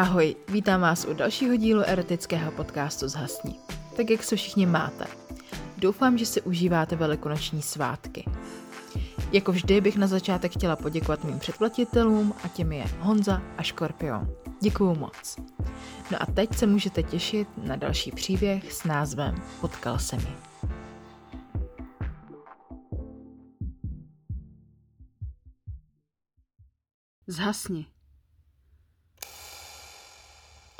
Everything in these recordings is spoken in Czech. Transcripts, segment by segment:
Ahoj, vítám vás u dalšího dílu erotického podcastu Zhasni. Tak jak se všichni máte? Doufám, že si užíváte velikonoční svátky. Jako vždy bych na začátek chtěla poděkovat mým předplatitelům a těmi je Honza a Škorpion. Děkuju moc. No a teď se můžete těšit na další příběh s názvem Potkal se mi. Zhasni.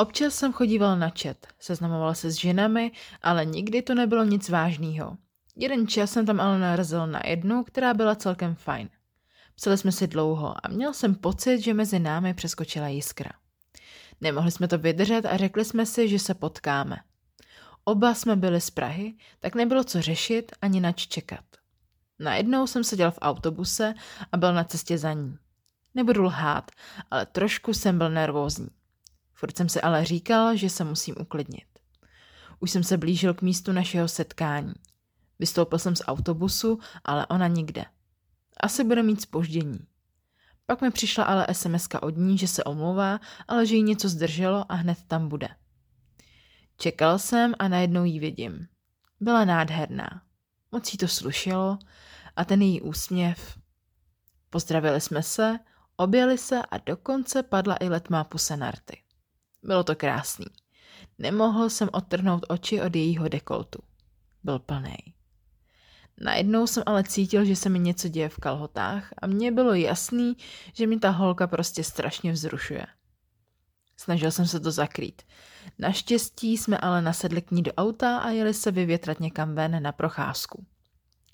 Občas jsem chodíval na čet, seznamoval se s ženami, ale nikdy to nebylo nic vážného. Jeden čas jsem tam ale narazil na jednu, která byla celkem fajn. Psali jsme si dlouho a měl jsem pocit, že mezi námi přeskočila jiskra. Nemohli jsme to vydržet a řekli jsme si, že se potkáme. Oba jsme byli z Prahy, tak nebylo co řešit ani nač čekat. Najednou jsem seděl v autobuse a byl na cestě za ní. Nebudu lhát, ale trošku jsem byl nervózní. Furt jsem si ale říkal, že se musím uklidnit. Už jsem se blížil k místu našeho setkání. Vystoupil jsem z autobusu, ale ona nikde. Asi bude mít spoždění. Pak mi přišla ale sms od ní, že se omlouvá, ale že jí něco zdrželo a hned tam bude. Čekal jsem a najednou ji vidím. Byla nádherná. Moc jí to slušelo a ten její úsměv. Pozdravili jsme se, objeli se a dokonce padla i letmá pusa na rty. Bylo to krásný. Nemohl jsem odtrhnout oči od jejího dekoltu. Byl plný. Najednou jsem ale cítil, že se mi něco děje v kalhotách a mně bylo jasný, že mi ta holka prostě strašně vzrušuje. Snažil jsem se to zakrýt. Naštěstí jsme ale nasedli k ní do auta a jeli se vyvětrat někam ven na procházku.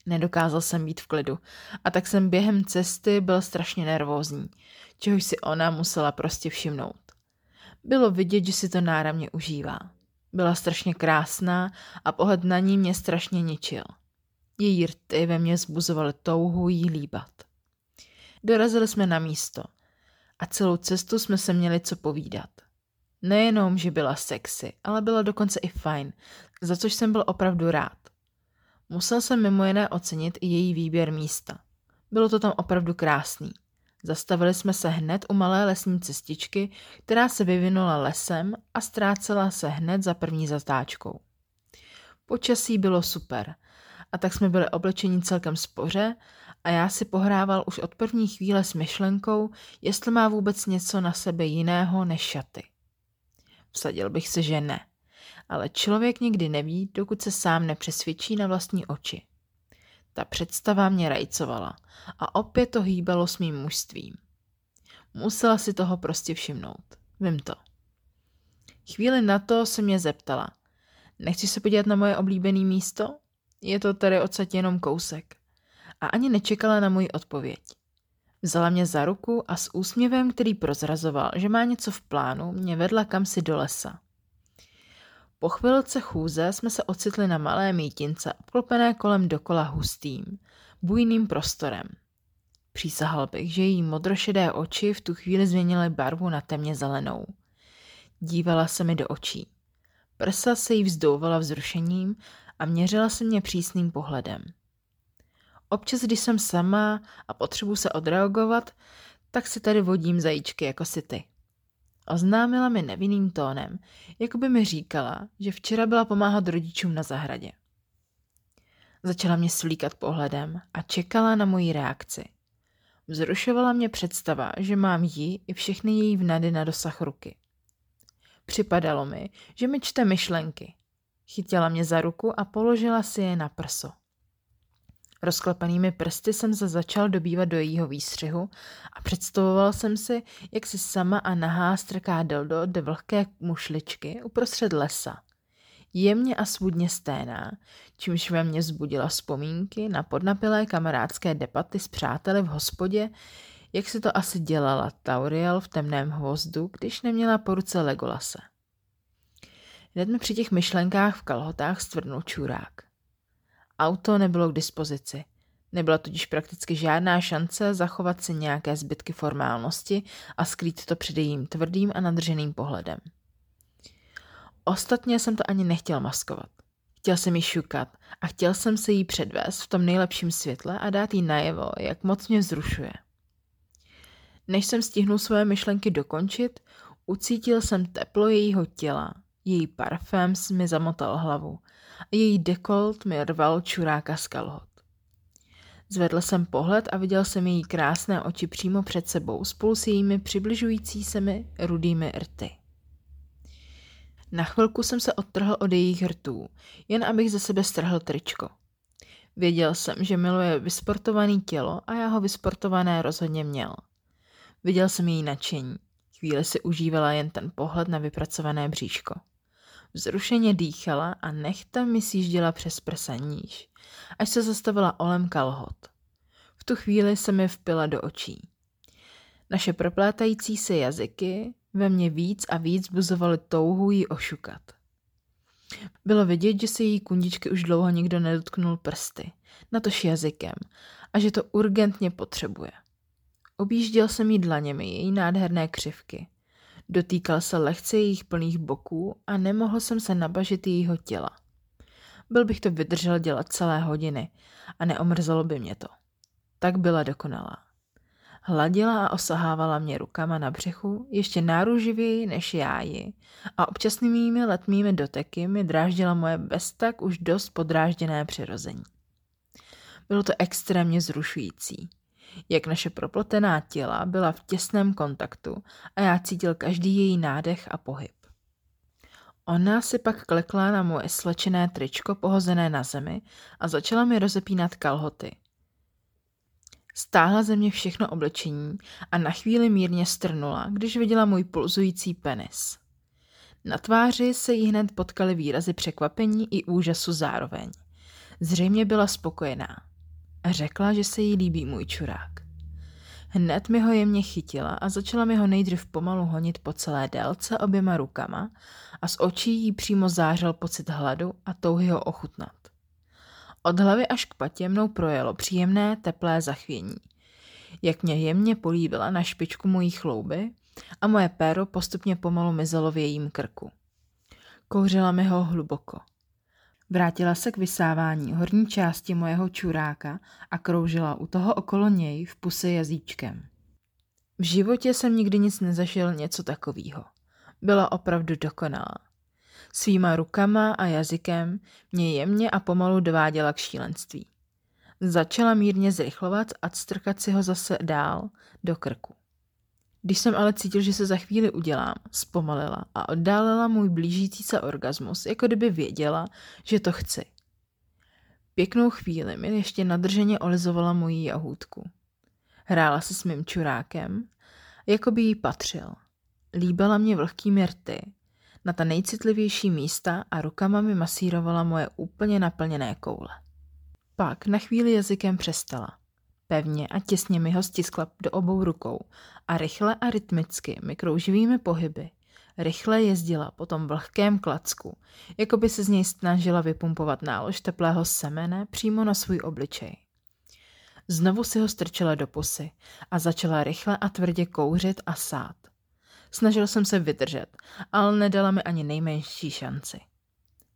Nedokázal jsem být v klidu a tak jsem během cesty byl strašně nervózní, čehož si ona musela prostě všimnout. Bylo vidět, že si to náramně užívá. Byla strašně krásná a pohled na ní mě strašně ničil. Její rty ve mně zbuzovaly touhu jí líbat. Dorazili jsme na místo a celou cestu jsme se měli co povídat. Nejenom, že byla sexy, ale byla dokonce i fajn, za což jsem byl opravdu rád. Musel jsem mimo jiné ocenit i její výběr místa. Bylo to tam opravdu krásný. Zastavili jsme se hned u malé lesní cestičky, která se vyvinula lesem a ztrácela se hned za první zatáčkou. Počasí bylo super a tak jsme byli oblečeni celkem spoře a já si pohrával už od první chvíle s myšlenkou, jestli má vůbec něco na sebe jiného než šaty. Vsadil bych se, že ne. Ale člověk nikdy neví, dokud se sám nepřesvědčí na vlastní oči. Ta představa mě rajcovala a opět to hýbalo s mým mužstvím. Musela si toho prostě všimnout. Vím to. Chvíli na to se mě zeptala. Nechci se podívat na moje oblíbené místo? Je to tady odsaď jenom kousek. A ani nečekala na moji odpověď. Vzala mě za ruku a s úsměvem, který prozrazoval, že má něco v plánu, mě vedla kamsi do lesa. Po chvilce chůze jsme se ocitli na malé mítince, obklopené kolem dokola hustým, bujným prostorem. Přísahal bych, že její modrošedé oči v tu chvíli změnily barvu na temně zelenou. Dívala se mi do očí. Prsa se jí vzdouvala vzrušením a měřila se mě přísným pohledem. Občas, když jsem sama a potřebuji se odreagovat, tak si tady vodím zajíčky jako si ty. Oznámila mi nevinným tónem, jako by mi říkala, že včera byla pomáhat rodičům na zahradě. Začala mě svlíkat pohledem a čekala na moji reakci. Vzrušovala mě představa, že mám jí i všechny její vnady na dosah ruky. Připadalo mi, že mi čte myšlenky. Chytila mě za ruku a položila si je na prso. Rozklepanými prsty jsem se začal dobývat do jejího výstřihu a představoval jsem si, jak si sama a nahá strká dildo do vlhké mušličky uprostřed lesa. Jemně a svůdně sténá, čímž ve mně zbudila vzpomínky na podnapilé kamarádské debaty s přáteli v hospodě, jak si to asi dělala Tauriel v temném hvozdu, když neměla po ruce Legolase. Hned mi při těch myšlenkách v kalhotách stvrdnul čurák. Auto nebylo k dispozici. Nebyla tudíž prakticky žádná šance zachovat si nějaké zbytky formálnosti a skrýt to před jejím tvrdým a nadrženým pohledem. Ostatně jsem to ani nechtěl maskovat. Chtěl jsem jí šukat a chtěl jsem se jí předvést v tom nejlepším světle a dát jí najevo, jak moc mě vzrušuje. Než jsem stihnul svoje myšlenky dokončit, Ucítil jsem teplo jejího těla, její parfém mi zamotal hlavu a její dekolt mi rval čuráka z kalhot. Zvedl jsem pohled a viděl jsem její krásné oči přímo před sebou spolu s jejími přibližující se mi rudými rty. Na chvilku jsem se odtrhl od jejich rtů, jen abych ze sebe strhl tričko. Věděl jsem, že miluje vysportované tělo a já ho vysportované rozhodně měl. Viděl jsem její nadšení. Chvíli si užívala jen ten pohled na vypracované bříško. Vzrušeně dýchala a nechta mi sjížděla přes prsa níž, až se zastavila olem kalhot. V tu chvíli se mi vpila do očí. Naše proplétající se jazyky ve mně víc a víc buzovaly touhu jí ošukat. Bylo vidět, že se její kundičky už dlouho nikdo nedotknul prsty, natož jazykem, a že to urgentně potřebuje. Objížděl jsem jí dlaněmi její nádherné křivky. Dotýkal se lehce jejich plných boků a nemohl jsem se nabažit jejího těla. Byl bych to vydržel dělat celé hodiny a neomrzelo by mě to. Tak byla dokonalá. Hladila a osahávala mě rukama na břichu ještě náruživěji než já ji a občasnými letmými doteky mi dráždila moje bez tak už dost podrážděné přirození. Bylo to extrémně zrušující. Jak naše propletená těla byla v těsném kontaktu a já cítil každý její nádech a pohyb. Ona si pak klekla na moje slečené tričko pohozené na zemi a začala mi rozepínat kalhoty – Stáhla ze mě všechno oblečení a na chvíli mírně strnula, když viděla můj pulzující penis. Na tváři se jí hned potkaly výrazy překvapení i úžasu zároveň. Zřejmě byla spokojená. Řekla, že se jí líbí můj čurák. Hned mi ho jemně chytila a začala mi ho nejdřív pomalu honit po celé délce oběma rukama a z očí jí přímo zářil pocit hladu a touhy ho ochutnat. Od hlavy až k patě mnou projelo příjemné, teplé zachvění. Jak mě jemně políbila na špičku mojí chlouby a moje péro postupně pomalu mizelo v jejím krku. Kouřila mi ho hluboko. Vrátila se k vysávání horní části mojeho čuráka a kroužila u toho okolo něj v puse jazyčkem. V životě jsem nikdy nic nezažil něco takového. Byla opravdu dokonalá. Svýma rukama a jazykem mě jemně a pomalu dováděla k šílenství. Začala mírně zrychlovat a strkat si ho zase dál do krku. Když jsem ale cítil, že se za chvíli udělám, zpomalila a oddálila můj blížící se orgasmus, jako kdyby věděla, že to chci. Pěknou chvíli mi ještě nadrženě olizovala moji jahůdku. Hrála se s mým čurákem, jako by jí patřil. Líbala mě vlhkými rty na ta nejcitlivější místa a rukama mi masírovala moje úplně naplněné koule. Pak na chvíli jazykem přestala. Pevně a těsně mi ho stiskla do obou rukou a rychle a rytmicky mi krouživými pohyby rychle jezdila po tom vlhkém klacku, jako by se z něj snažila vypumpovat nálož teplého semene přímo na svůj obličej. Znovu si ho strčila do pusy a začala rychle a tvrdě kouřit a sát. Snažil jsem se vydržet, ale nedala mi ani nejmenší šanci.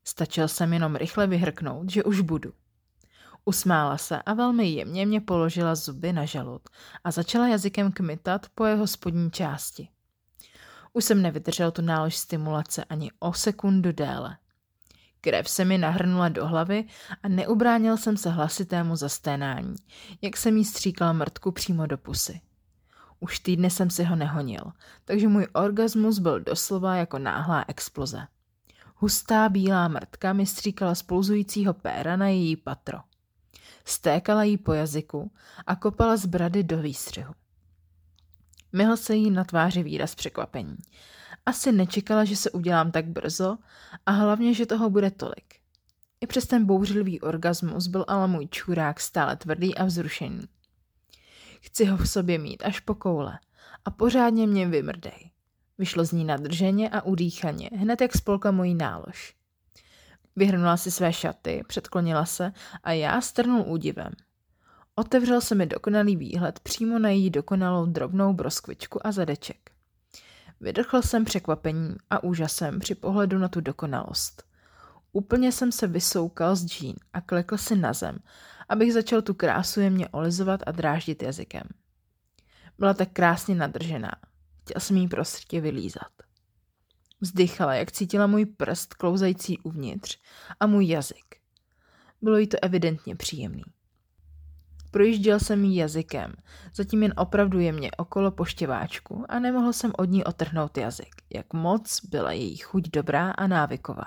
Stačil jsem jenom rychle vyhrknout, že už budu. Usmála se a velmi jemně mě položila zuby na žalud a začala jazykem kmitat po jeho spodní části. Už jsem nevydržel tu nálož stimulace ani o sekundu déle. Krev se mi nahrnula do hlavy a neubránil jsem se hlasitému zasténání, jak jsem jí stříkal mrtku přímo do pusy. Už týdny jsem si ho nehonil, takže můj orgasmus byl doslova jako náhlá exploze. Hustá bílá mrtka mi stříkala z pulzujícího péra na její patro. Stékala jí po jazyku a kopala z brady do výstřihu. Myhl se jí na tváři výraz překvapení. Asi nečekala, že se udělám tak brzo a hlavně, že toho bude tolik. I přes ten bouřlivý orgasmus byl ale můj čurák stále tvrdý a vzrušený. Chci ho v sobě mít až po koule. A pořádně mě vymrdej. Vyšlo z ní nadrženě a udýchaně, hned jak spolka mojí nálož. Vyhrnula si své šaty, předklonila se a já strnul údivem. Otevřel se mi dokonalý výhled přímo na její dokonalou drobnou broskvičku a zadeček. Vydrchl jsem překvapením a úžasem při pohledu na tu dokonalost. Úplně jsem se vysoukal z džín a klekl si na zem abych začal tu krásu jemně olizovat a dráždit jazykem. Byla tak krásně nadržená. chtěl jsem jí prostě vylízat. Vzdychala, jak cítila můj prst klouzající uvnitř a můj jazyk. Bylo jí to evidentně příjemný. Projížděl jsem jí jazykem, zatím jen opravdu jemně okolo poštěváčku a nemohl jsem od ní otrhnout jazyk, jak moc byla její chuť dobrá a návyková.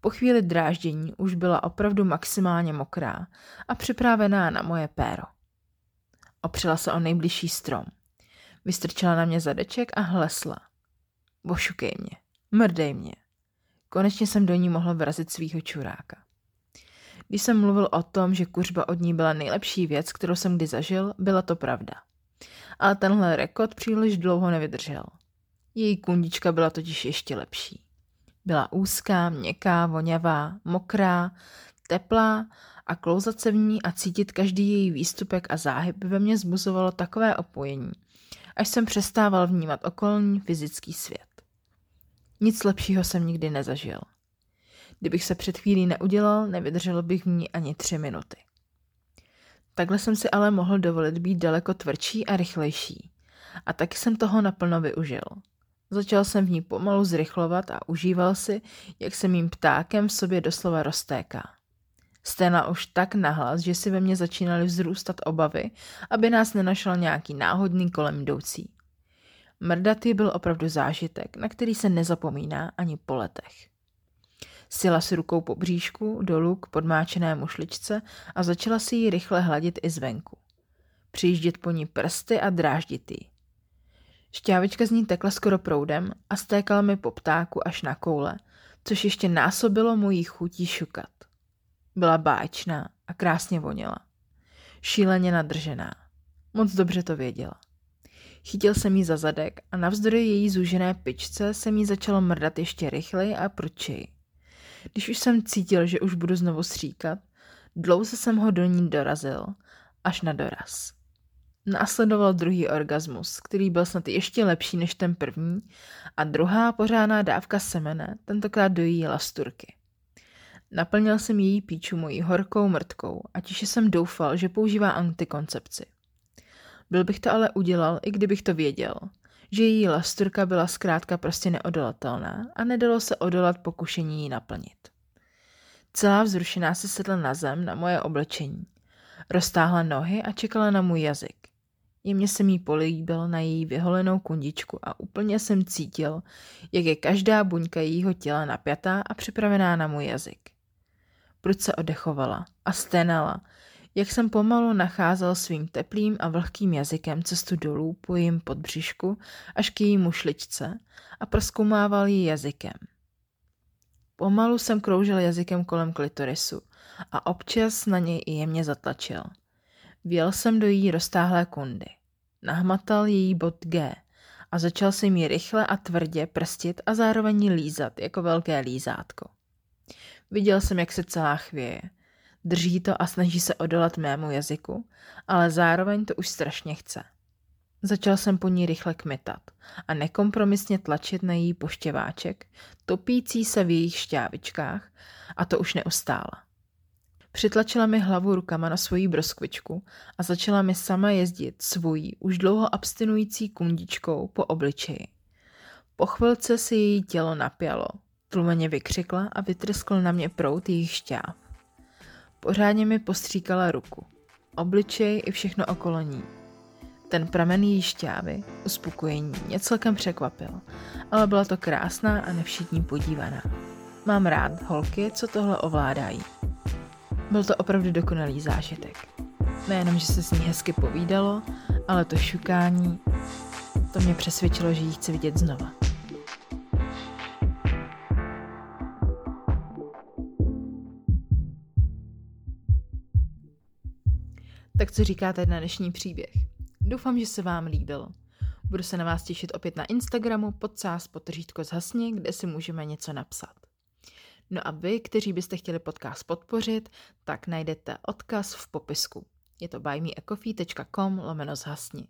Po chvíli dráždění už byla opravdu maximálně mokrá a připravená na moje péro. Opřela se o nejbližší strom. Vystrčila na mě zadeček a hlesla. Bošukej mě, mrdej mě. Konečně jsem do ní mohl vrazit svýho čuráka. Když jsem mluvil o tom, že kuřba od ní byla nejlepší věc, kterou jsem kdy zažil, byla to pravda. Ale tenhle rekord příliš dlouho nevydržel. Její kundička byla totiž ještě lepší. Byla úzká, měkká, voňavá, mokrá, teplá a klouzat se v ní a cítit každý její výstupek a záhyb ve mně zbuzovalo takové opojení, až jsem přestával vnímat okolní fyzický svět. Nic lepšího jsem nikdy nezažil. Kdybych se před chvílí neudělal, nevydržel bych v ní ani tři minuty. Takhle jsem si ale mohl dovolit být daleko tvrdší a rychlejší. A taky jsem toho naplno využil. Začal jsem v ní pomalu zrychlovat a užíval si, jak se mým ptákem v sobě doslova roztéká. Sténa už tak nahlas, že si ve mně začínaly vzrůstat obavy, aby nás nenašel nějaký náhodný kolem jdoucí. Mrdatý byl opravdu zážitek, na který se nezapomíná ani po letech. Sila si rukou po bříšku dolů k podmáčené mušličce a začala si ji rychle hladit i zvenku. Přijíždět po ní prsty a dráždit ji. Šťávička z ní tekla skoro proudem a stékala mi po ptáku až na koule, což ještě násobilo mojí chutí šukat. Byla báječná a krásně voněla. Šíleně nadržená. Moc dobře to věděla. Chytil jsem jí za zadek a navzdory její zúžené pičce jsem jí začalo mrdat ještě rychleji a prudčeji. Když už jsem cítil, že už budu znovu stříkat, dlouze jsem ho do ní dorazil, až na doraz. Následoval druhý orgasmus, který byl snad ještě lepší než ten první a druhá pořádná dávka semene, tentokrát do její lasturky. Naplnil jsem její píču mojí horkou mrtkou a tiše jsem doufal, že používá antikoncepci. Byl bych to ale udělal, i kdybych to věděl, že její lasturka byla zkrátka prostě neodolatelná a nedalo se odolat pokušení ji naplnit. Celá vzrušená se sedla na zem na moje oblečení. Roztáhla nohy a čekala na můj jazyk. Jemně jsem jí políbil na její vyholenou kundičku a úplně jsem cítil, jak je každá buňka jejího těla napjatá a připravená na můj jazyk. Proč se odechovala a sténala, jak jsem pomalu nacházel svým teplým a vlhkým jazykem cestu dolů po jejím podbřišku až k jejímu šličce a proskoumával ji jazykem. Pomalu jsem kroužil jazykem kolem klitorisu a občas na něj i jemně zatlačil. Věl jsem do její roztáhlé kundy. Nahmatal její bod G a začal jsem ji rychle a tvrdě prstit a zároveň lízat jako velké lízátko. Viděl jsem, jak se celá chvěje – Drží to a snaží se odolat mému jazyku, ale zároveň to už strašně chce. Začal jsem po ní rychle kmitat a nekompromisně tlačit na její poštěváček, topící se v jejich šťávičkách, a to už neustála. Přitlačila mi hlavu rukama na svoji broskvičku a začala mi sama jezdit svojí už dlouho abstinující kundičkou po obličeji. Po chvilce si její tělo napělo, tlumeně vykřikla a vytrskl na mě prout jejich šťáv. Pořádně mi postříkala ruku. Obličej i všechno okolo ní. Ten pramen její šťávy, uspokojení, mě celkem překvapil, ale byla to krásná a nevšitní podívaná. Mám rád holky, co tohle ovládají. Byl to opravdu dokonalý zážitek. Nejenom, že se s ní hezky povídalo, ale to šukání, to mě přesvědčilo, že jí chci vidět znova. Tak co říkáte na dnešní příběh? Doufám, že se vám líbil. Budu se na vás těšit opět na Instagramu podsás potržítko zhasni, kde si můžeme něco napsat. No a vy, kteří byste chtěli podcast podpořit, tak najdete odkaz v popisku. Je to buymeacoffee.com lomeno zhasni.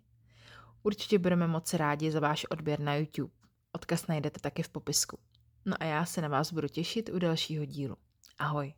Určitě budeme moc rádi za váš odběr na YouTube. Odkaz najdete taky v popisku. No a já se na vás budu těšit u dalšího dílu. Ahoj.